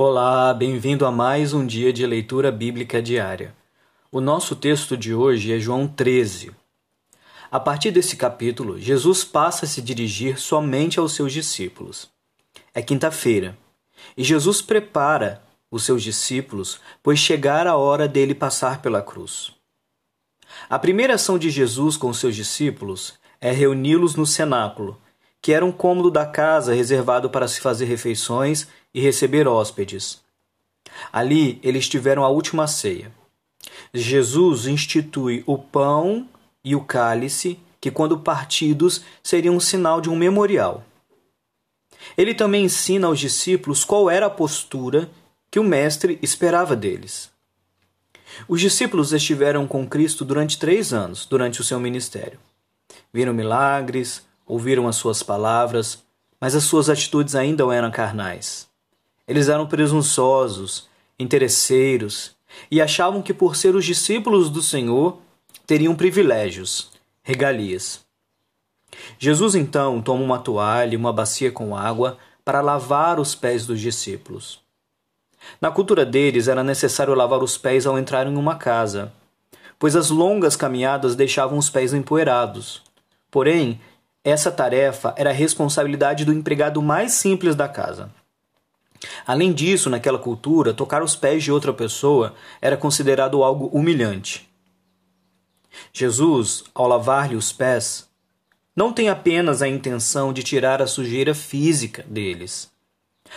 Olá, bem-vindo a mais um dia de leitura bíblica diária. O nosso texto de hoje é João 13. A partir desse capítulo, Jesus passa a se dirigir somente aos seus discípulos. É quinta-feira e Jesus prepara os seus discípulos, pois chegará a hora dele passar pela cruz. A primeira ação de Jesus com seus discípulos é reuni-los no cenáculo, que era um cômodo da casa reservado para se fazer refeições e receber hóspedes. Ali eles tiveram a última ceia. Jesus institui o pão e o cálice, que, quando partidos, seriam um sinal de um memorial. Ele também ensina aos discípulos qual era a postura que o Mestre esperava deles. Os discípulos estiveram com Cristo durante três anos, durante o seu ministério. Viram milagres, ouviram as suas palavras, mas as suas atitudes ainda eram carnais. Eles eram presunçosos, interesseiros e achavam que, por ser os discípulos do Senhor, teriam privilégios, regalias. Jesus então toma uma toalha e uma bacia com água para lavar os pés dos discípulos. Na cultura deles era necessário lavar os pés ao entrar em uma casa, pois as longas caminhadas deixavam os pés empoeirados. Porém, essa tarefa era a responsabilidade do empregado mais simples da casa. Além disso, naquela cultura, tocar os pés de outra pessoa era considerado algo humilhante. Jesus, ao lavar-lhe os pés, não tem apenas a intenção de tirar a sujeira física deles,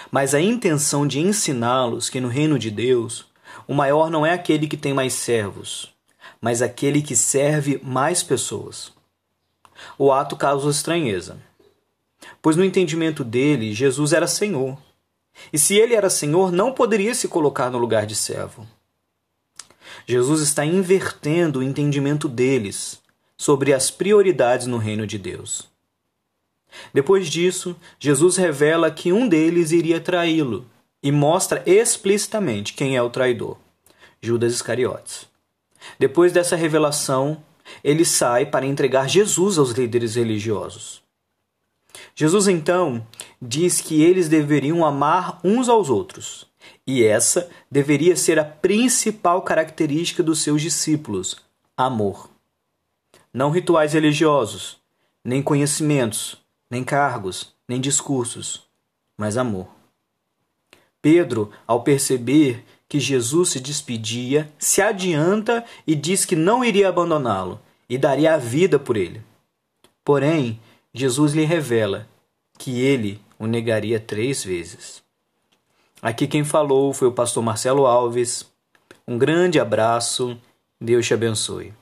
mas a intenção de ensiná-los que no reino de Deus o maior não é aquele que tem mais servos, mas aquele que serve mais pessoas. O ato causa estranheza, pois no entendimento dele, Jesus era Senhor e se ele era senhor, não poderia se colocar no lugar de servo. Jesus está invertendo o entendimento deles sobre as prioridades no reino de Deus. Depois disso, Jesus revela que um deles iria traí-lo e mostra explicitamente quem é o traidor: Judas Iscariotes. Depois dessa revelação, ele sai para entregar Jesus aos líderes religiosos. Jesus então diz que eles deveriam amar uns aos outros, e essa deveria ser a principal característica dos seus discípulos: amor. Não rituais religiosos, nem conhecimentos, nem cargos, nem discursos, mas amor. Pedro, ao perceber que Jesus se despedia, se adianta e diz que não iria abandoná-lo e daria a vida por ele. Porém, Jesus lhe revela que ele o negaria três vezes. Aqui quem falou foi o pastor Marcelo Alves. Um grande abraço, Deus te abençoe.